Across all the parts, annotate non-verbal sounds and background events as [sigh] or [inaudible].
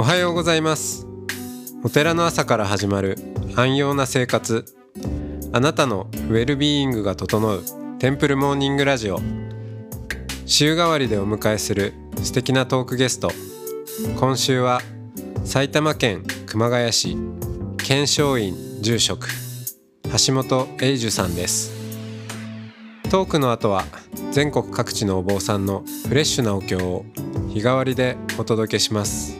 おはようございます。お寺の朝から始まる安養な生活。あなたのウェルビーイングが整うテンプルモーニングラジオ。週替わりでお迎えする素敵なトークゲスト。今週は埼玉県熊谷市検証院住職橋本英樹さんです。トークの後は全国各地のお坊さんのフレッシュなお経を日替わりでお届けします。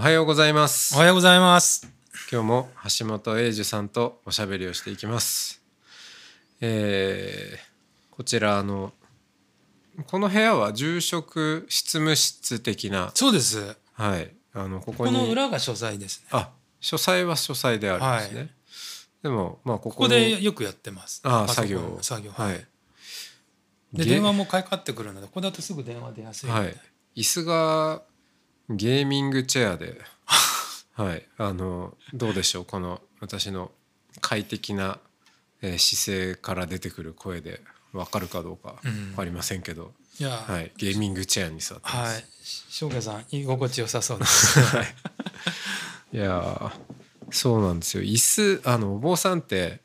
おはようございますおはようございます。今日も橋本英樹さんとおしゃべりをしていきます。えーこちらあのこの部屋は住職執務室的なそうです。はいあのこここにの裏が書斎ですね。あ書斎は書斎であるんですね。はいでもまあここでよくやってます。あ作業作業。ははいい。でゲ電話もかかってくるので、ここだとすぐ電話出やすい。はい椅子がゲーミングチェアで。はい。あのどうでしょう？この私の快適な、えー姿勢から出てくる声で。わかるかどうかうん。分かりませんけど、いや、ははい。いゲーミングチェアに座ってます。翔太さん居心地良さそうです。い、やーそうなんですよ。椅子あのお坊さんって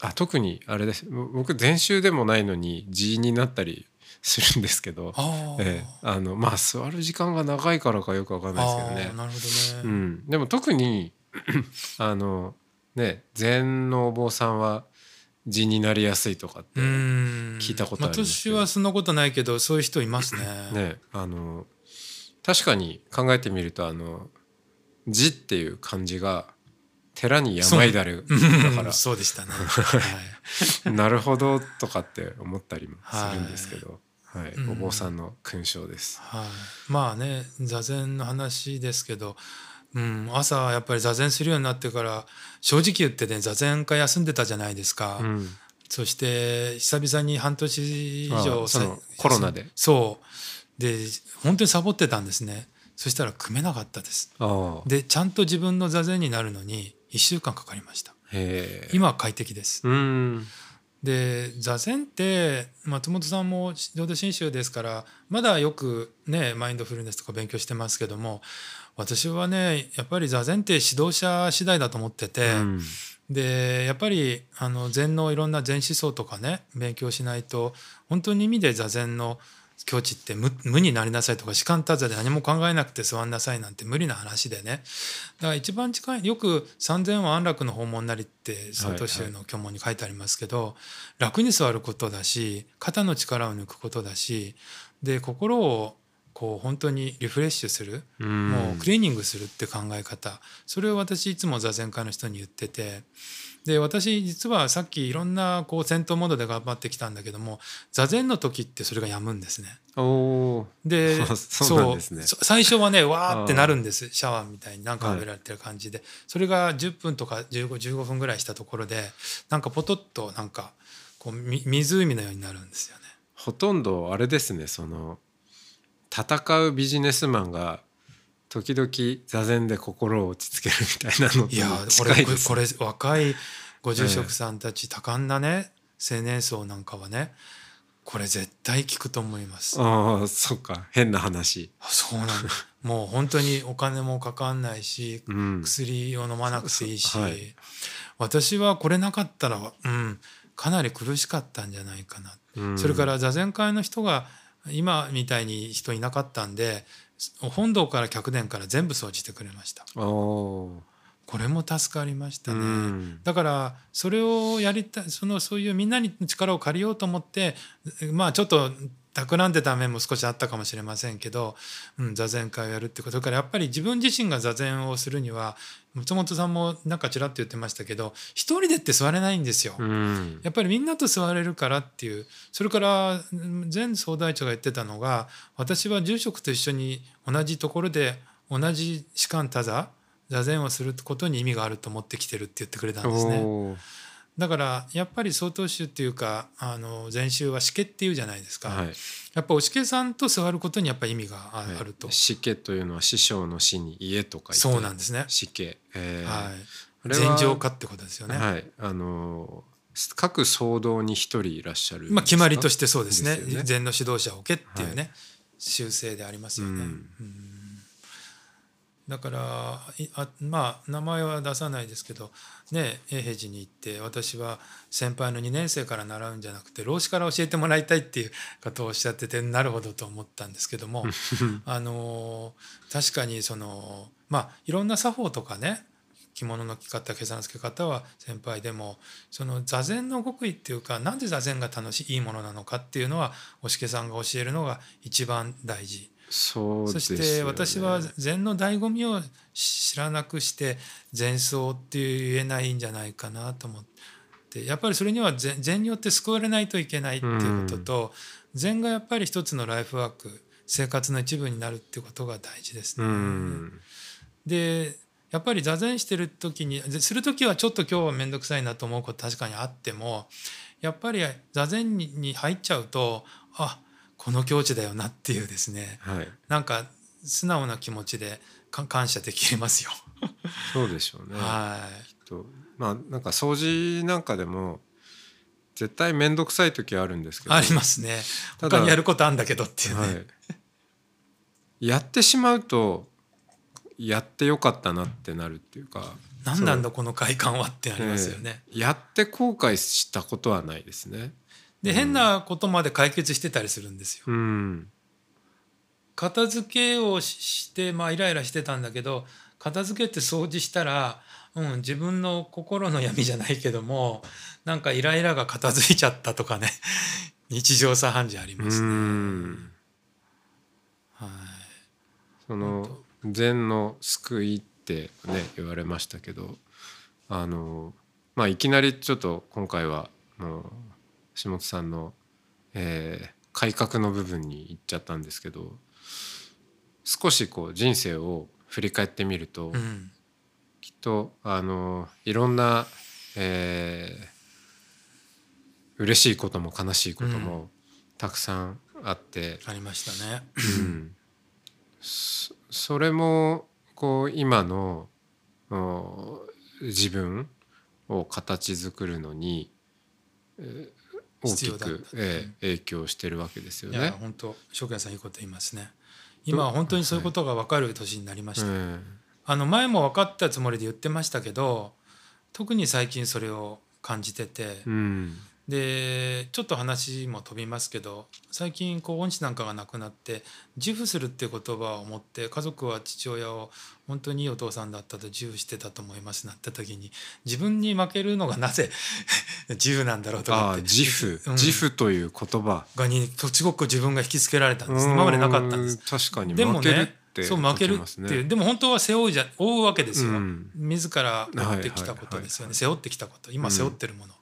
あ特にあれです。僕禅宗でもないのに寺院になったりするんですけどああ、ええ、あのまあ座る時間が長いからかよくわかんないですけどああね。なるほどね。うん、でも特に [clears throat] あのね禅のお坊さんは字になりやすいとかって、うん。聞いたことありますけど私はそんなことないけど、そういう人いますね。[laughs] ねあの確かに考えてみるとあの「字」っていう漢字が寺に山いだれだかうんそうでしたね。[laughs] はい。らなるほどとかって思ったりもするんですけど、はいうん。お坊さんの勲章です。はい、まあね座禅の話ですけど、うん、朝やっぱり座禅するようになってから正直言ってね座禅会休んでたじゃないですか、うん。そして久々に半年以上コロナで。そう。で本当にサボってたんですね。そしたら組めなかったです。でちゃんと自分の座禅になるのに1週間かかりました。今は快適です。うんで座禅って松本さんも浄土真宗ですからまだよくねマインドフルネスとか勉強してますけども私はねやっぱり座禅って指導者次第だと思ってて、うん。でやっぱりあの禅のいろんな禅思想とかね勉強しないと本当に意味で座禅の境地って無無になりなさいとか士官多座で何も考えなくて座んなさいなんて無理な話でね。だから一番近いよく「三千は安楽の訪問なり」って曹洞宗の経文に書いてありますけど、楽に座ることだし肩の力を抜くことだしで心をこう本当にリフレッシュするうん。もうクリーニングするって考え方それを私いつも座禅会の人に言っててで私実はさっきいろんなこう戦闘モードで頑張ってきたんだけども座禅の時ってそれがやむんですね。であ [laughs] そうね。そ最初はねわーってなるんですシャワーみたいになんか浴びられてる感じで、それが10分とか1515分ぐらいしたところでなんかポトッとなんかこうみ湖のようになるんですよね。ほとんどあれですねその戦うビジネスマンが時々座禅で心を落ち着けるみたいなのといやこ近れこれ若いご住職さんたち、多感なね青年層なんかはねこれ絶対効くと思います。あああそっか。変な話。そうなんだ。[laughs] もう本当にお金もかかんないしうん。薬を飲まなくていいし、はい。私はこれなかったら、うん、かなり苦しかったんじゃないかな、うん。それから座禅会の人が今みたいに人いなかったんで本堂から客殿から全部掃除してくれました。おおこれも助かりましたーね、うん。だからそれをやりたいそのそういうみんなに力を借りようと思ってまあちょっと企んでた面も少しあったかもしれませんけど、うん、座禅会をやるってこと。からやっぱり自分自身が座禅をするには松本さんもなんかちらっと言ってましたけど一人でって座れないんですよ。うん。やっぱりみんなと座れるからっていう。それからうん前総大長が言ってたのが私は住職と一緒に同じところで同じ士官多座座禅をすることに意味があると思ってきてるって言ってくれたんですね。だからやっぱり曹洞宗っていうかあの禅宗は死家っていうじゃないですか、はい。やっぱおしけさんと座ることにやっぱ意味があ,、はい。あると死家というのは師匠の死に家とかそうなんですね。死家、えー。はい。禅浄化ってことですよね、はい。あのー各騒動に一人いらっしゃるまあ決まりとししてそうですね。ね。禅の指導者を置けっていうね、は修正でありますよね、うん。うんだからいあまあ名前は出さないですけどね永平寺に行って私は先輩の2年生から習うんじゃなくて老子から教えてもらいたいっていうことをおっしゃっててなるほどと思ったんですけども [laughs] あの確かにそのまあいろんな作法とかね着物の着方今朝のつけ方は先輩でもその座禅の極意っていうかなんで座禅が楽しいいいものなのかっていうのはおしけさんが教えるのが一番大事。そうですよね。そして私は禅の醍醐味を知らなくして禅僧って言えないんじゃないかなと思ってやっぱりそれには禅禅によって救われないといけないっていうことと、禅がやっぱり一つのライフワーク生活の一部になるっていうことが大事ですうね。ん。でやっぱり座禅してる時にでする時はちょっと今日は面倒くさいなと思うこと確かにあってもやっぱり座禅にに入っちゃうとあこの境地だよなっていうですね。はい。なんか素直な気持ちでか感謝できますよ。[laughs] そうでしょうね。はい。と。まあなんか掃除なんかでも絶対面倒くさい時はあるんですけど。ありますね。他にやることあるんだけどっていうね。はい、やってしまうとやってよかったなってなるっていうか。何なんだこの快感はってありますよね。ええ。やって後悔したことはないですねで変なことまで解決してたりするんですよ。うん。片付けをししてまあイライラしてたんだけど片付けて掃除したら、うん、自分の心の闇じゃないけどもなんかイライラが片付いちゃったとかね [laughs] 日常茶飯事ありうますね。ん。はい。その禅の救いってね言われましたけどあのまあいきなりちょっと今回はもう下本さんの、えー改革の部分に行っちゃったんですけど少しこう人生を振り返ってみると、うん。きっとあのいろんな、えー嬉しいことも悲しいこともたくさんあって、ありましたね。うん。そそれもこう今のお自分を形作るのに、えー大き必要だったく、えー影響してるわけですよいやね。本当翔也さんいいこと言いますね。今は本当にそういうことが分かる年になりました。うんあの前も分かったつもりで言ってましたけど特に最近それを感じてて、うんでちょっと話も飛びますけど最近こう恩師なんかが亡くなって自負するっていう言葉を持って家族は父親を本当にいいお父さんだったと自負してたと思いますなった時に自分に負けるのがなぜ [laughs] 自負なんだろうとかって自負、うん。自負という言葉。がにすごく自分が引きつけられたんです今までなかったんです。うん確かにでも負けるっねてそう負けるっていう、ね。でも本当は背負うじゃ負うわけですよ、うん。自ら負ってきたことですよね、はいはいはいはい。背負ってきたこと。今背負ってるもの、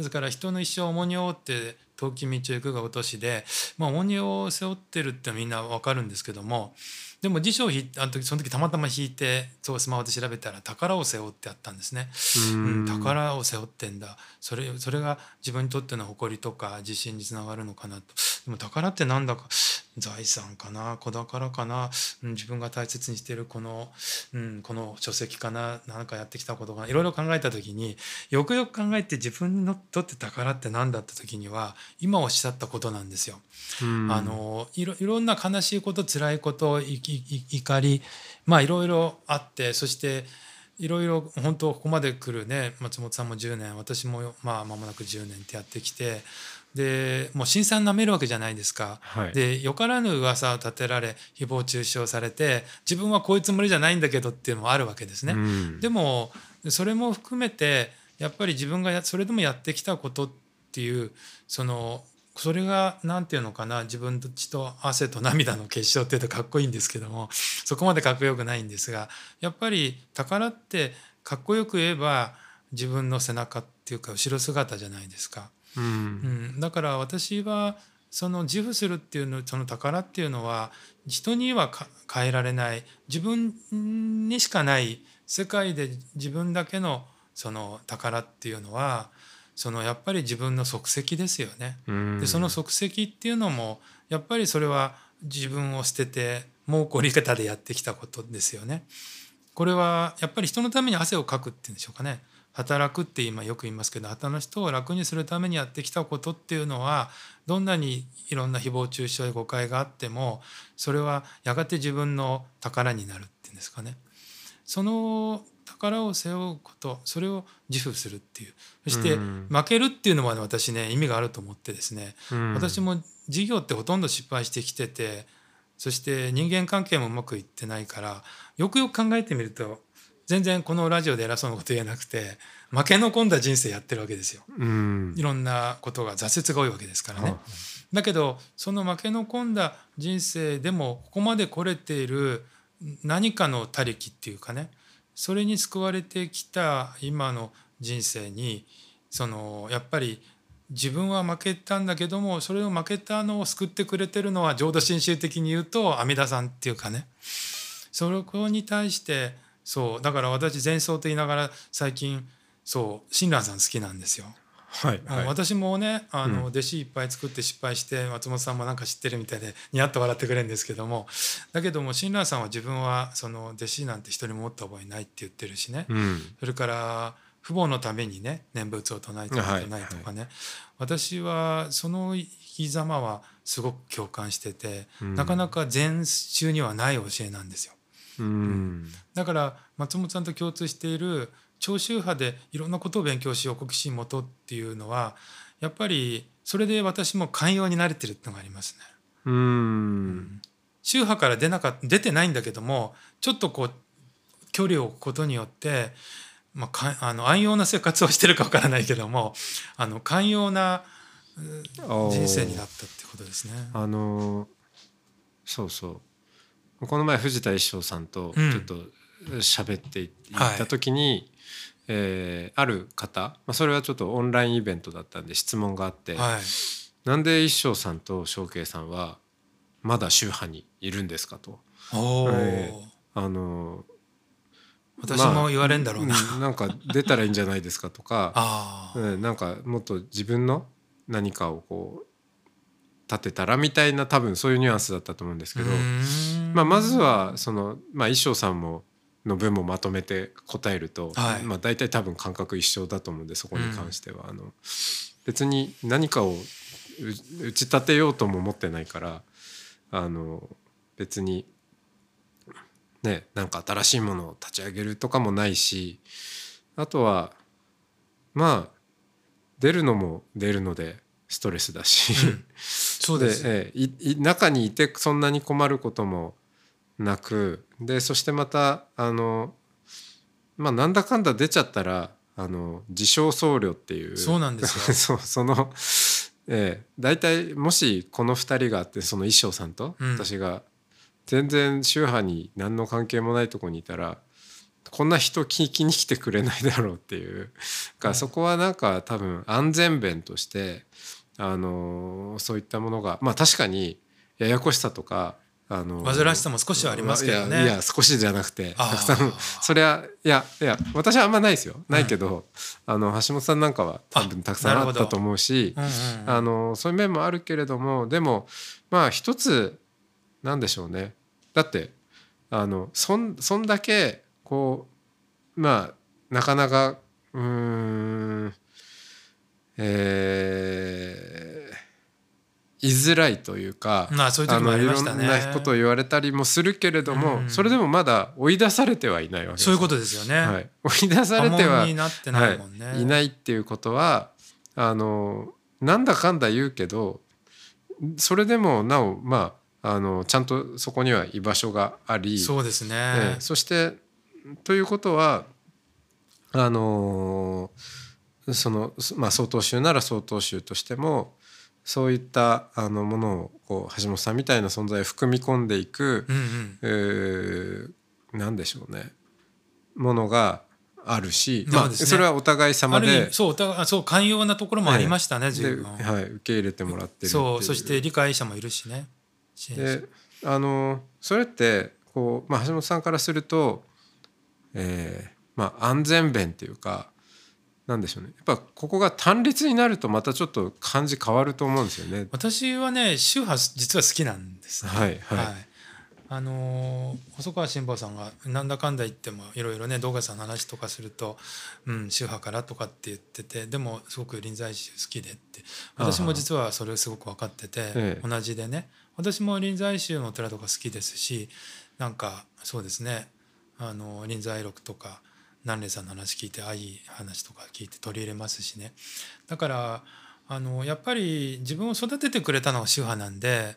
ですから人の一生重荷を負って遠き道を行くが落としで、まあ、重荷を背負ってるってみんな分かるんですけどもでも辞書を引いあの時その時たまたま引いてそうスマホで調べたら宝を背負ってあったんですね。うん、宝を背負ってんだ。それそれが自分にとっての誇りとか自信につながるのかなと。でも宝ってなんだか財産かな子宝かな、うん、自分が大切にしているこの,、うん、この書籍かな何かやってきたことかないろいろ考えた時によくよく考えて自分にとって宝って何だった時には今おっしゃったことなんですよ。うんあのいろいろんな悲しいこと辛いこといきい怒りまあいろいろあってそしていろいろ本当ここまで来るね松本さんも10年私もまあ間もなく10年ってやってきてでもう辛酸なめるわけじゃないですか。はいでよからぬ噂を立てられ誹謗中傷されて自分はこういうつもりじゃないんだけどっていうのもあるわけですね。うんでもそれも含めてやっぱり自分がやそれでもやってきたことっていうそのそれが何て言うのかな自分と血と汗と涙の結晶って言うとかっこいいんですけども [laughs] そこまでかっこよくないんですがやっぱり宝ってかっこよく言えば自分の背中っていうか後ろ姿じゃないですか。うんうん、だから私はその自負するっていうのその宝っていうのは人にはか変えられない自分にしかない世界で自分だけのその宝っていうのはそのやっぱり自分の足跡ですよね。うんでその足跡っていうのもやっぱりそれは自分を捨ててもうこり方でやってきたことですよね。これはやっぱり人のために汗をかくっていうんでしょうかね働くって今よく言いますけど他の人を楽にするためにやってきたことっていうのはどんなにいろんな誹謗中傷や誤解があってもそれはやがて自分の宝になるっていうんですかね。その宝を背負うことそれを自負するっていう。そしてうん。負けるっていうのはね私ね意味があると思ってですねうん。私も事業ってほとんど失敗してきててそして人間関係もうまくいってないからよくよく考えてみると全然このラジオで偉そうなこと言えなくて負け残んだ人生やってるわけですよ。うん。いろんなことが挫折が多いわけですからね。は。だけどその負け残んだ人生でもここまで来れている何かの他力っていうかねそれに救われてきた今の人生にそのやっぱり自分は負けたんだけどもそれを負けたのを救ってくれてるのは浄土真宗的に言うと阿弥陀さんっていうかねそこに対してそうだから私前奏と言いながら最近そう親鸞さん好きなんですよ。はいはい。私もねあの、うん。弟子いっぱい作って失敗して松本さんもなんか知ってるみたいでニヤッと笑ってくれるんですけどもだけども親鸞さんは自分はその弟子なんて一人も持った覚えないって言ってるしね、うん。それから父母のためにね念仏を唱えてはいけないとかね、私はその生き様はすごく共感してて、うん。なかなか禅宗にはない教えなんですよ。うん。だから松本さんと共通している長州派でいろんなことを勉強しよう好奇心持とうっていうのはやっぱりそれで私も寛容になれてるってのがありますね。うん。宗派から出なか出てないんだけどもちょっとこう距離を置くことによって、まあ、かあの安養な生活をしてるかわからないけどもあの寛容なう人生になったってことですね。あのーそうそう。この前藤田一生さんとうん。ちょっと喋っていった時に、えーある方、まあ、それはちょっとオンラインイベントだったんで質問があって、はい、なんで一生さんと翔慶さんはまだ宗派にいるんですかと。えあの私も言われんだろうな。うんなんか出たらいいんじゃないですかとか、[laughs] ああ、うん、なんかもっと自分の何かをこう立てたらみたいな多分そういうニュアンスだったと思うんですけど、まあ、まずはその、まあ、一生さんもの文もまとめて答えると、はい。まあ、大体多分感覚一緒だと思うんでそこに関しては、あの別に何かをう打ち立てようとも思ってないからあの別にねなんか新しいものを立ち上げるとかもないしあとはまあ出るのも出るのでストレスだし、うん。そうです。ええいい中にいてそんなに困ることもなくでそしてまたあのまあなんだかんだ出ちゃったらあの自称僧侶っていう。そうなんですよ。[laughs] そうそのええ大体もしこの2人があってその衣装さんとうん。私が全然宗派に何の関係もないとこにいたらこんな人聞きに来てくれないだろうっていう。か、うん。そこはなんか多分安全弁としてあのそういったものがまあ確かにややこしさとかあの煩わしさも少しはありますけどね。いや少しじゃなくてたくさんそれはいやいや私はあんまないですよ。ないけど、あの橋本さんなんかは多分たくさんあったと思うしうんうんうん。あのそういう面もあるけれどもでもまあ一つなんでしょうね。だってあのそんそんだけこうまあなかなかうーんえー居づらいというか、まあそういう時もありましたねあのいろんなことを言われたりもするけれども、うんそれでもまだ追い出されてはいないわけですそういうことですよね。はい、追い出されてはいもんね。はい、いないっていうことはあのなんだかんだ言うけどそれでもなおまああのちゃんとそこには居場所がありそうですね。ええそしてということはあのそのまあ曹洞宗なら曹洞宗としてもそういったあのものをこう橋本さんみたいな存在を含み込んでいく、うんうん。えーなんでしょうねものがあるし、まあ、ねそれはお互いあ様でそうそう寛容なところもありましたね、で随分。はい、受け入れてもらってるそうそして理解者もいるしね。であのそれってこう、まあ、橋本さんからするとえーまあ安全弁っていうかなんでしょうね。やっぱここが単立になるとまたちょっと感じ変わると思うんですよね。私はね宗派実は好きなんですね。はいはい。あのー細川新坊さんがなんだかんだ言ってもいろいろね道賀さんの話とかすると「うん宗派から」とかって言っててでもすごく臨済宗好きでって。私も実はそれをすごく分かっててええ。同じでね。私も臨済宗のお寺とか好きですしなんかそうですね。あの臨済録とか南霊さんの話聞いてあいい話とか聞いて取り入れますしね。だからあのやっぱり自分を育ててくれたのが宗派なんで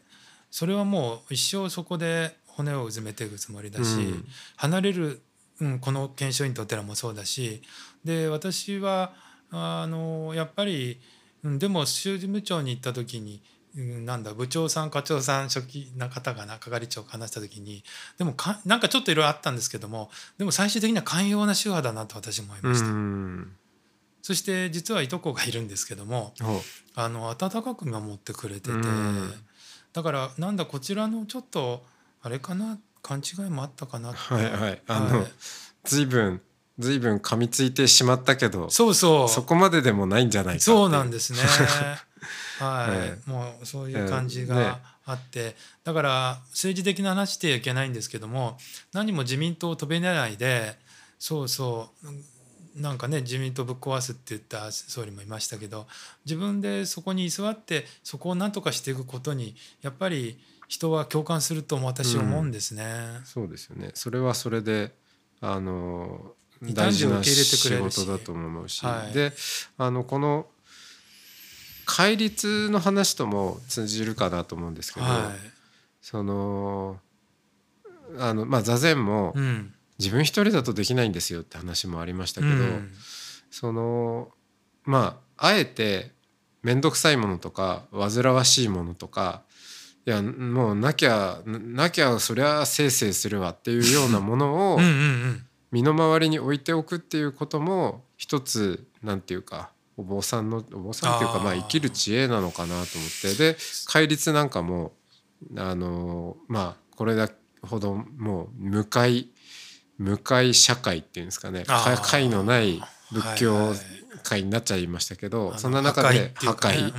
それはもう一生そこで骨をうずめていくつもりだし、うん。離れる、うん、この検証院とお寺もそうだしで私はあのやっぱり、うん、でも州事務長に行った時に、うん、なんだ部長さん課長さん初期な方がな係長が話した時にでもかなんかちょっといろいろあったんですけどもでも最終的には寛容な宗派だなと私思いました。うん。そして実はいとこがいるんですけどもあの温かく見守ってくれてて、うん。だからなんだこちらのちょっとあれかな勘違いもあったかなってはいはい。あの、はい。随分随分噛みついてしまったけどそうそう。そこまででもないんじゃないかそうなんですねはい、えもうそういう感じがあって、だから政治的な話してはいけないんですけども何も自民党を飛び出ないでそうそうなんかね自民党ぶっ壊すって言った総理もいましたけど自分でそこに居座ってそこを何とかしていくことにやっぱり人は共感すると私思うんですね。そうですよね。それはそれであの異大事な端児を受け入れてく仕れるし。事だと思うし、はい。であのこの戒律の話とも通じるかなと思うんですけど、はそのあのまあ座禅も自分一人だとできないんですよって話もありましたけど、うん。そのまああえて面倒くさいものとか煩わしいものとかいやもうなきゃなきゃそりゃせいせいするわっていうようなものを [laughs] 身の回りに置いておくっていうことも一つなんていうかお坊さんのお坊さんっていうかまあ生きる知恵なのかなと思って。で戒律なんかもあのまあこれだほどもう向かい向かい社会っていうんですかね。あー。か会のない仏教はいはい。会になっちゃいましたけど、あのそんな中で破壊ね。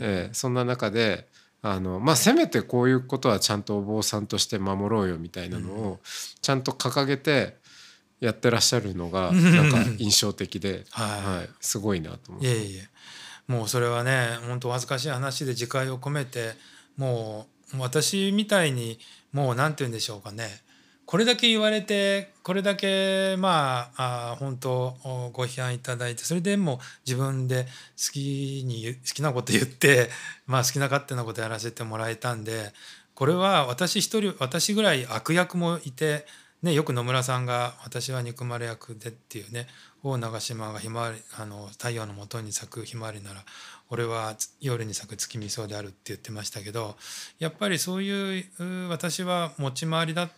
ええそんな中であのまあせめてこういうことはちゃんとお坊さんとして守ろうよみたいなのをちゃんと掲げてやってらっしゃるのがうん。なんか印象的で、[laughs] はい。はい、すごいなと思っいて。えいえ。もうそれはね本当お恥ずかしい話で自戒を込めてもう私みたいにもう何て言うんでしょうかね。これだけ言われてこれだけまああ本当おご批判いただいてそれでもう自分で好きに好きなこと言ってまあ好きな勝手なことやらせてもらえたんでこれは私一人私ぐらい悪役もいて、ね、よく野村さんが「私は憎まれ役で」っていうね大長島がひまわりあの太陽のもとに咲くひまわりなら俺は夜に咲く月見草であるって言ってましたけどやっぱりそういう私は持ち回りだ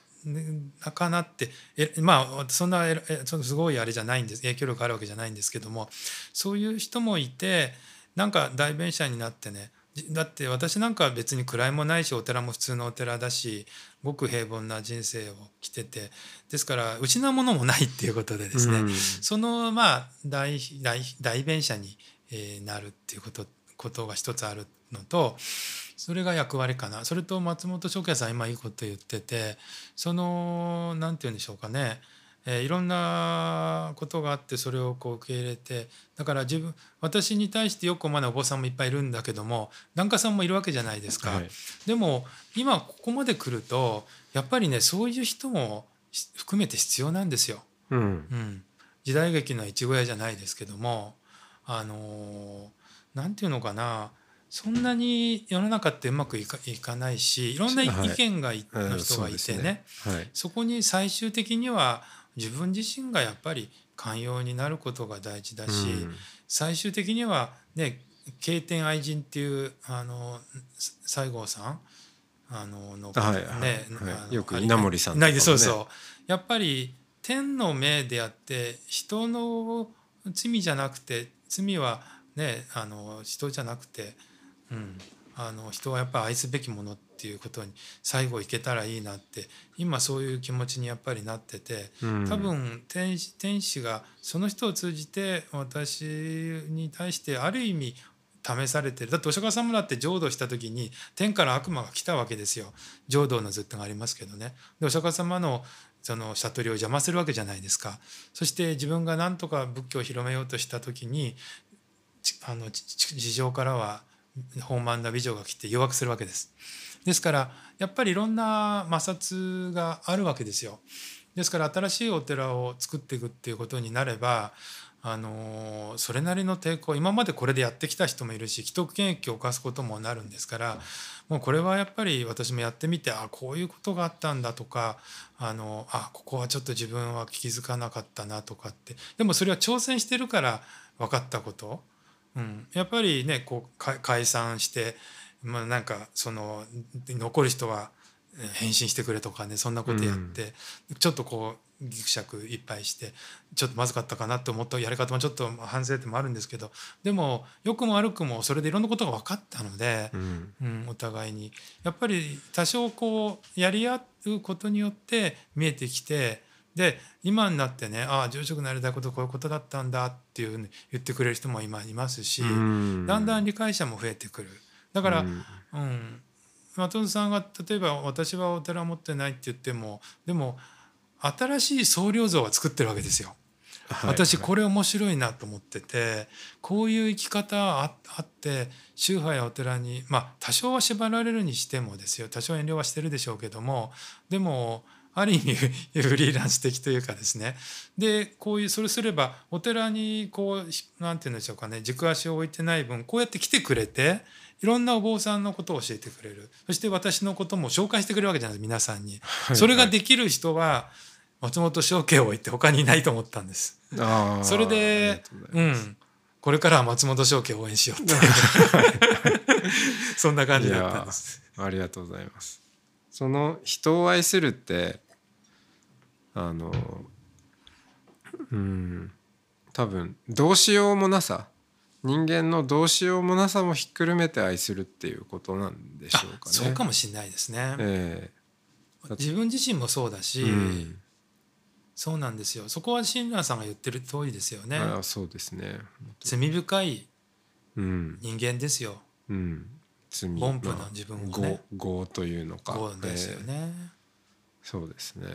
だかなってえまあそんなえそのすごいあれじゃないんです影響力あるわけじゃないんですけどもそういう人もいてなんか代弁者になってねだって私なんかは別に位もないしお寺も普通のお寺だしごく平凡な人生を来ててですから失うものもないっていうことでですね、うん。そのまあ代代代弁者に、えーなるっていうことことが一つあるのとそれが役割かな。それと松本翔也さん今いいこと言っててその何て言うんでしょうかね、えーいろんなことがあってそれをこう受け入れてだから自分私に対してよく思わないお坊さんもいっぱいいるんだけども檀家さんもいるわけじゃないですか。はい。でも今ここまで来るとやっぱりねそういう人もし含めて必要なんですよ。うん。うん、時代劇の一小屋じゃないですけどもあのーなんていうのかなそんなに世の中ってうまくいかいかないしいろんな意はい。見がい、うんの人がいてね,、そうですはい。そこに最終的には自分自身がやっぱり寛容になることが大事だし、うん。最終的にはね経典愛人っていうあの西郷さん？あのの、はいはいねはい。よく稲森さんないでそうそう。やっぱり天の命であって人の罪じゃなくて罪はねあの人じゃなくて、うん、あの人はやっぱ愛すべきものってっていうことに最後いけたらいいなって今そういう気持ちにやっぱりなっててうん。多分天使天使がその人を通じて私に対してある意味試されてる。だってお釈迦様だって浄土した時に天から悪魔が来たわけですよ。浄土の図ってがありますけどね。でお釈迦様のその悟りを邪魔するわけじゃないですか。そして自分が何とか仏教を広めようとした時にちあの地上からは豊満な美女が来て誘惑するわけですですからやっぱりいろんな摩擦があるわけですよ。ですから新しいお寺を作っていくっていうことになればあのそれなりの抵抗今までこれでやってきた人もいるし既得権益を犯すこともなるんですからもうこれはやっぱり私もやってみてあこういうことがあったんだとかあのあここはちょっと自分は気づかなかったなとかって。でもそれは挑戦してるから分かったこと、うん、やっぱりねこう解散して、まあ、なんかその残る人はえー返信してくれとかねそんなことやって、ちょっとこうぎくしゃくいっぱいしてちょっとまずかったかなって思ったやり方もちょっと反省点もあるんですけどでも良くも悪くもそれでいろんなことが分かったので。うんうん、お互いにやっぱり多少こうやり合うことによって見えてきてで今になってねああ住職になりたいことこういうことだったんだっていうふうに言ってくれる人も今いますし、うんだんだん理解者も増えてくる。だから、ううん。ん松本さんが例えば私はお寺持ってないって言ってもでも新しい僧侶像は作ってるわけですよ。はい。私これ面白いなと思っててこういう生き方ああって宗派やお寺にまあ多少は縛られるにしてもですよ。多少遠慮はしてるでしょうけどもでもある意味 [laughs] フリーランス的というかですね。でこういうそれすればお寺にこうひなんて言うんでしょうかね。軸足を置いてない分こうやって来てくれていろんなお坊さんのことを教えてくれるそして私のことも紹介してくれるわけじゃないです皆さんに。いそれができる人は松本正家を置いて他にいないと思ったんです。それでうん、これからは松本正家を応援しようって [laughs] そんな感じだったんです。ありがとうございます。その人を愛するってあのうん多分どうしようもなさ人間のどうしようもなさもひっくるめて愛するっていうことなんでしょうかね。あそうかもしれないですね。え自分自身もそうだし、えうんそうなんですよ。そこは親鸞さんが言ってる通りですよね。あそうですね。罪深いうん人間ですよ。うん罪凡夫な自分をね業業というのか。そうですよええね。そうですね。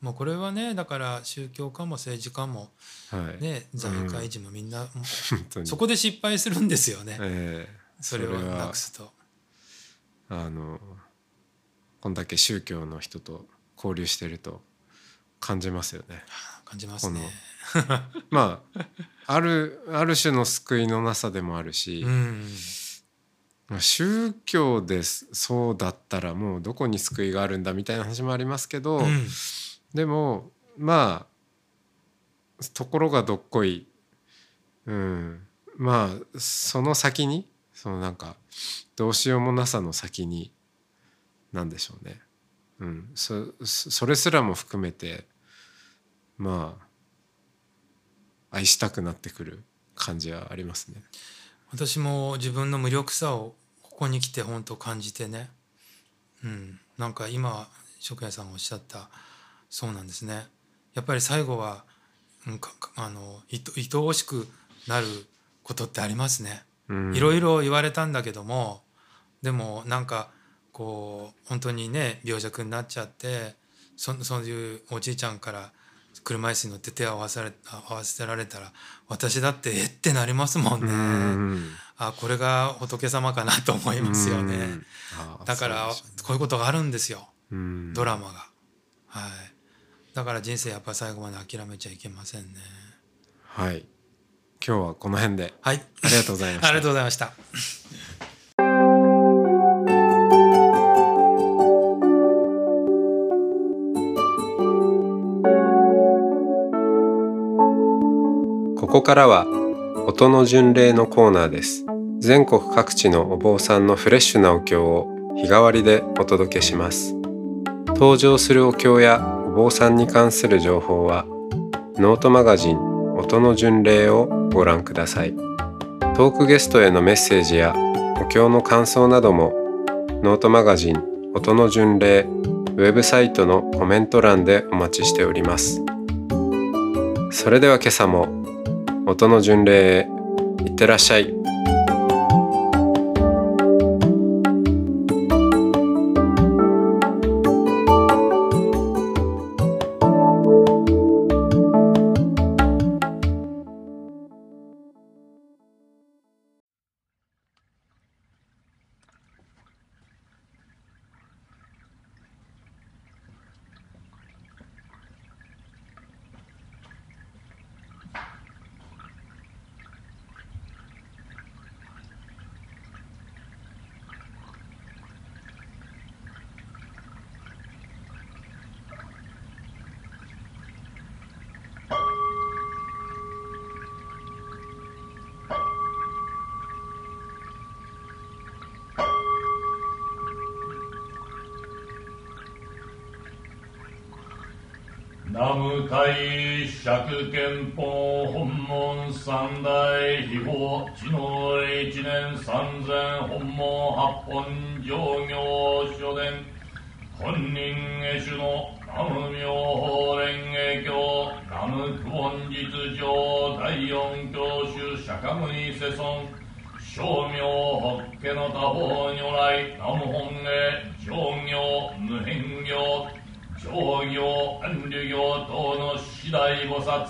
もうこれはねだから宗教家も政治家もはい。ね財界維持もみんな、もう [laughs] 本当に。そこで失敗するんですよね。ええそれをなくすと。あのこんだけ宗教の人と交流してると感じますよね。感じますね。[laughs] まああるある種の救いのなさでもあるし、うん。まあ宗教ですそうだったらもうどこに救いがあるんだみたいな話もありますけど、うんでもまあところがどっこい、うん、まあその先にそのなんかどうしようもなさの先になんでしょうね、うん、そそれすらも含めてまあ愛したくなってくる感じはありますね。私も自分の無力さをここに来て本当感じてね、うん、なんか今職屋さんがおっしゃったそうなんですねやっぱり最後は、うん、あのいと愛おしくなることってありますね。うん、いろいろ言われたんだけどもでもなんかこう本当にね病弱になっちゃってそそういうおじいちゃんから車椅子に乗って手を合わされ合わせられたら私だってえってなりますもんね。うんあこれが仏様かなと思いますよね。だからそうでしょこういうことがあるんですようんドラマが。はい。だから人生やっぱ最後まで諦めちゃいけませんね。はい今日はこの辺ではい。ありがとうございましたありがとうございました。ここからは音の巡礼のコーナーです全国各地のお坊さんのフレッシュなお経を日替わりでお届けします登場するお経やお坊さんに関する情報はノートマガジン音の巡礼をご覧ください。トークゲストへのメッセージやお経の感想などもノートマガジン音の巡礼ウェブサイトのコメント欄でお待ちしております。それでは今朝も音の巡礼へいってらっしゃい。南無大釈憲法本門三大秘宝知能一年三千本門八本上行書伝本人下手の南無妙法蓮華経。南無久本実上第四教主釈迦牟尼世尊。正明法華の多方如来。南無本願上行無変行上行安流行等の次第菩薩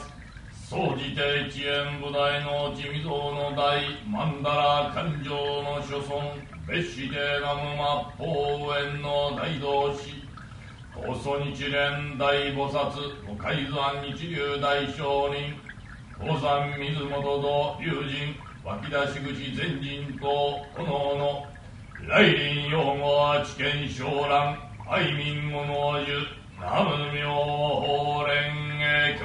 総じて一円部大の地味像の大曼荼羅勘定の諸尊別紙で南無末法園の大道師高祖日蓮大菩薩お海山日流大聖人。高山水元堂龍神湧き出し口全人と炎の来臨用語は知見昇蘭愛民物樹南無妙法蓮華経。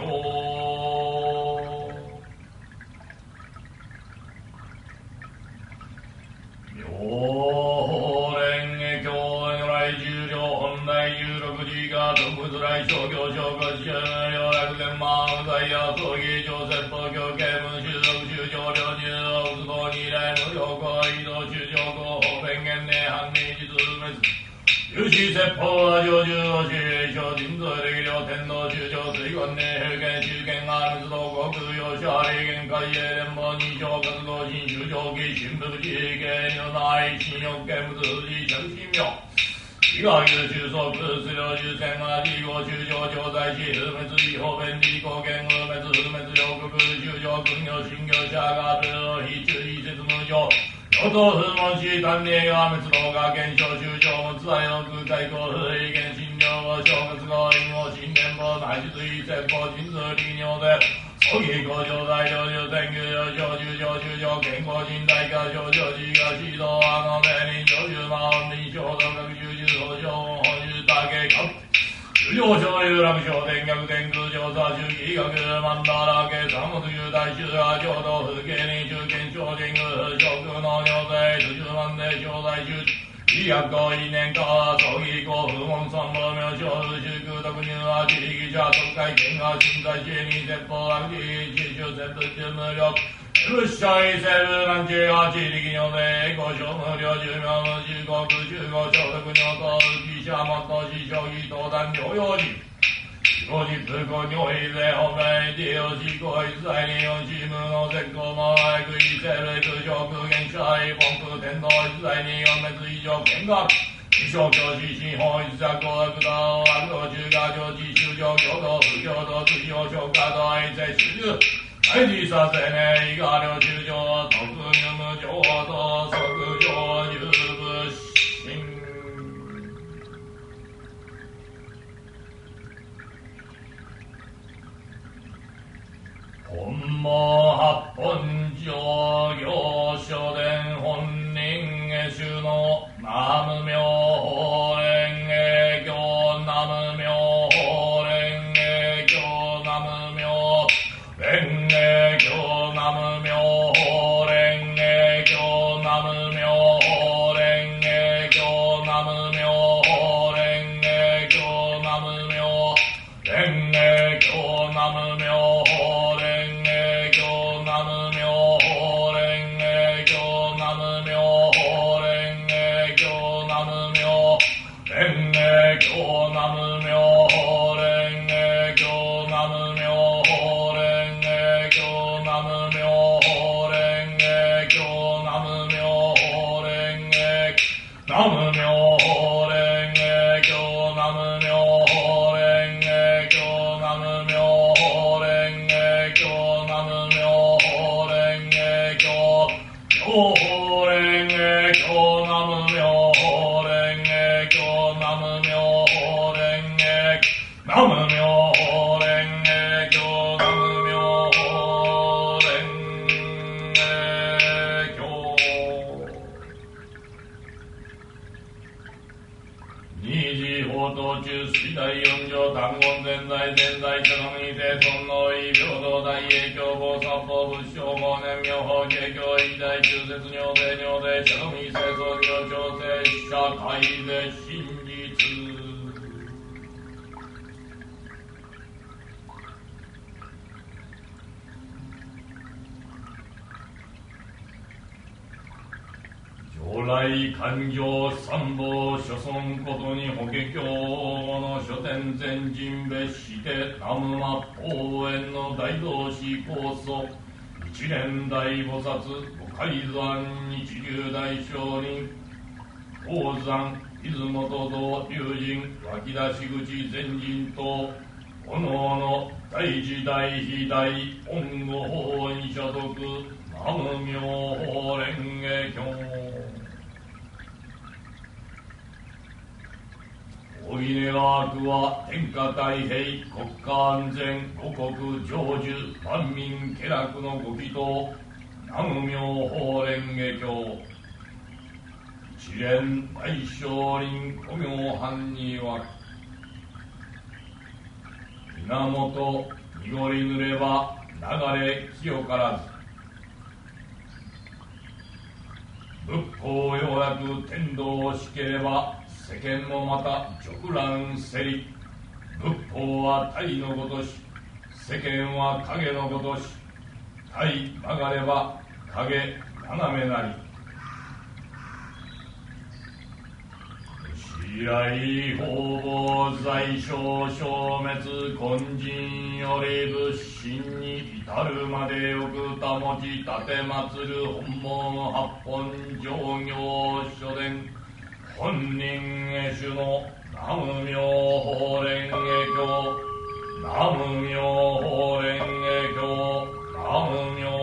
妙法蓮華経。如来十両本来十六時が特ず来商業商業市場両楽天満無罪や葬儀上説法教刑文修属中上領入奥道二来無料行移動中上行法弁言内反日実滅有志説法は上中を主新欲見物富士着信妙伊賀優秀総空数量優先は理合中上上在し不滅理法弁理貢献不滅不滅両国中上軍業新業者が部非中非説無常与党不問し単例が滅動が減少中上無罪の空海公不意見診療を正月合因を新年法内実意説法人数利尿で葬儀工場大領流天宮上中上中上健康人大化上上地が指導あの年輪上中魔音臨床道学中中法上本中大計画中上昇有楽昇天逆天空上座中義学曼荼羅家三物有大衆阿浄土風景に中堅超人宮諸空の尿税十万で小在中医薬行為年化葬儀公不問三宝明小宗空特入阿地力者特会見が新在地に説法悪地地中説中無力仏者異性部南中阿地力尿税五小無料寿命無十国中五小特尿等記者もとし将棋登壇療養時後日後尿意税本来地を執行一切に四チームの絶好も愛く異性部空上空限者愛本空天道一切に四滅以上見学一生教師新法一作公悪道悪道中華上地修上共同不共同追用消化道愛税主従愛理させね伊賀領中上特入無常と即上入本門八本上行書伝本人下手の南無妙法蓮華我那么来勘定参謀諸村ことに法華経の書店全人別して南無法園の大同士高祖。一年大菩薩五海山日流大聖人。宝山出雲と道龍神湧き出し口全人とおのおの大時代非大恩護法に所属南無妙法蓮華経。おぎねわくは天下太平国家安全五国成就万民家楽のご祈祷南無妙法蓮華経。一連大聖林古明藩には源濁り濡れば流れ清からず。仏法ようやく天道をしければ世間もまた直乱せり仏法は体のごとし世間は影のごとし体曲がれば影斜めなり。白い方々在所消滅根人より仏心に至るまでよく保ち立て祀る本門八本上行書伝本人へ主の南無妙法蓮華経。南無妙法蓮華経。南無妙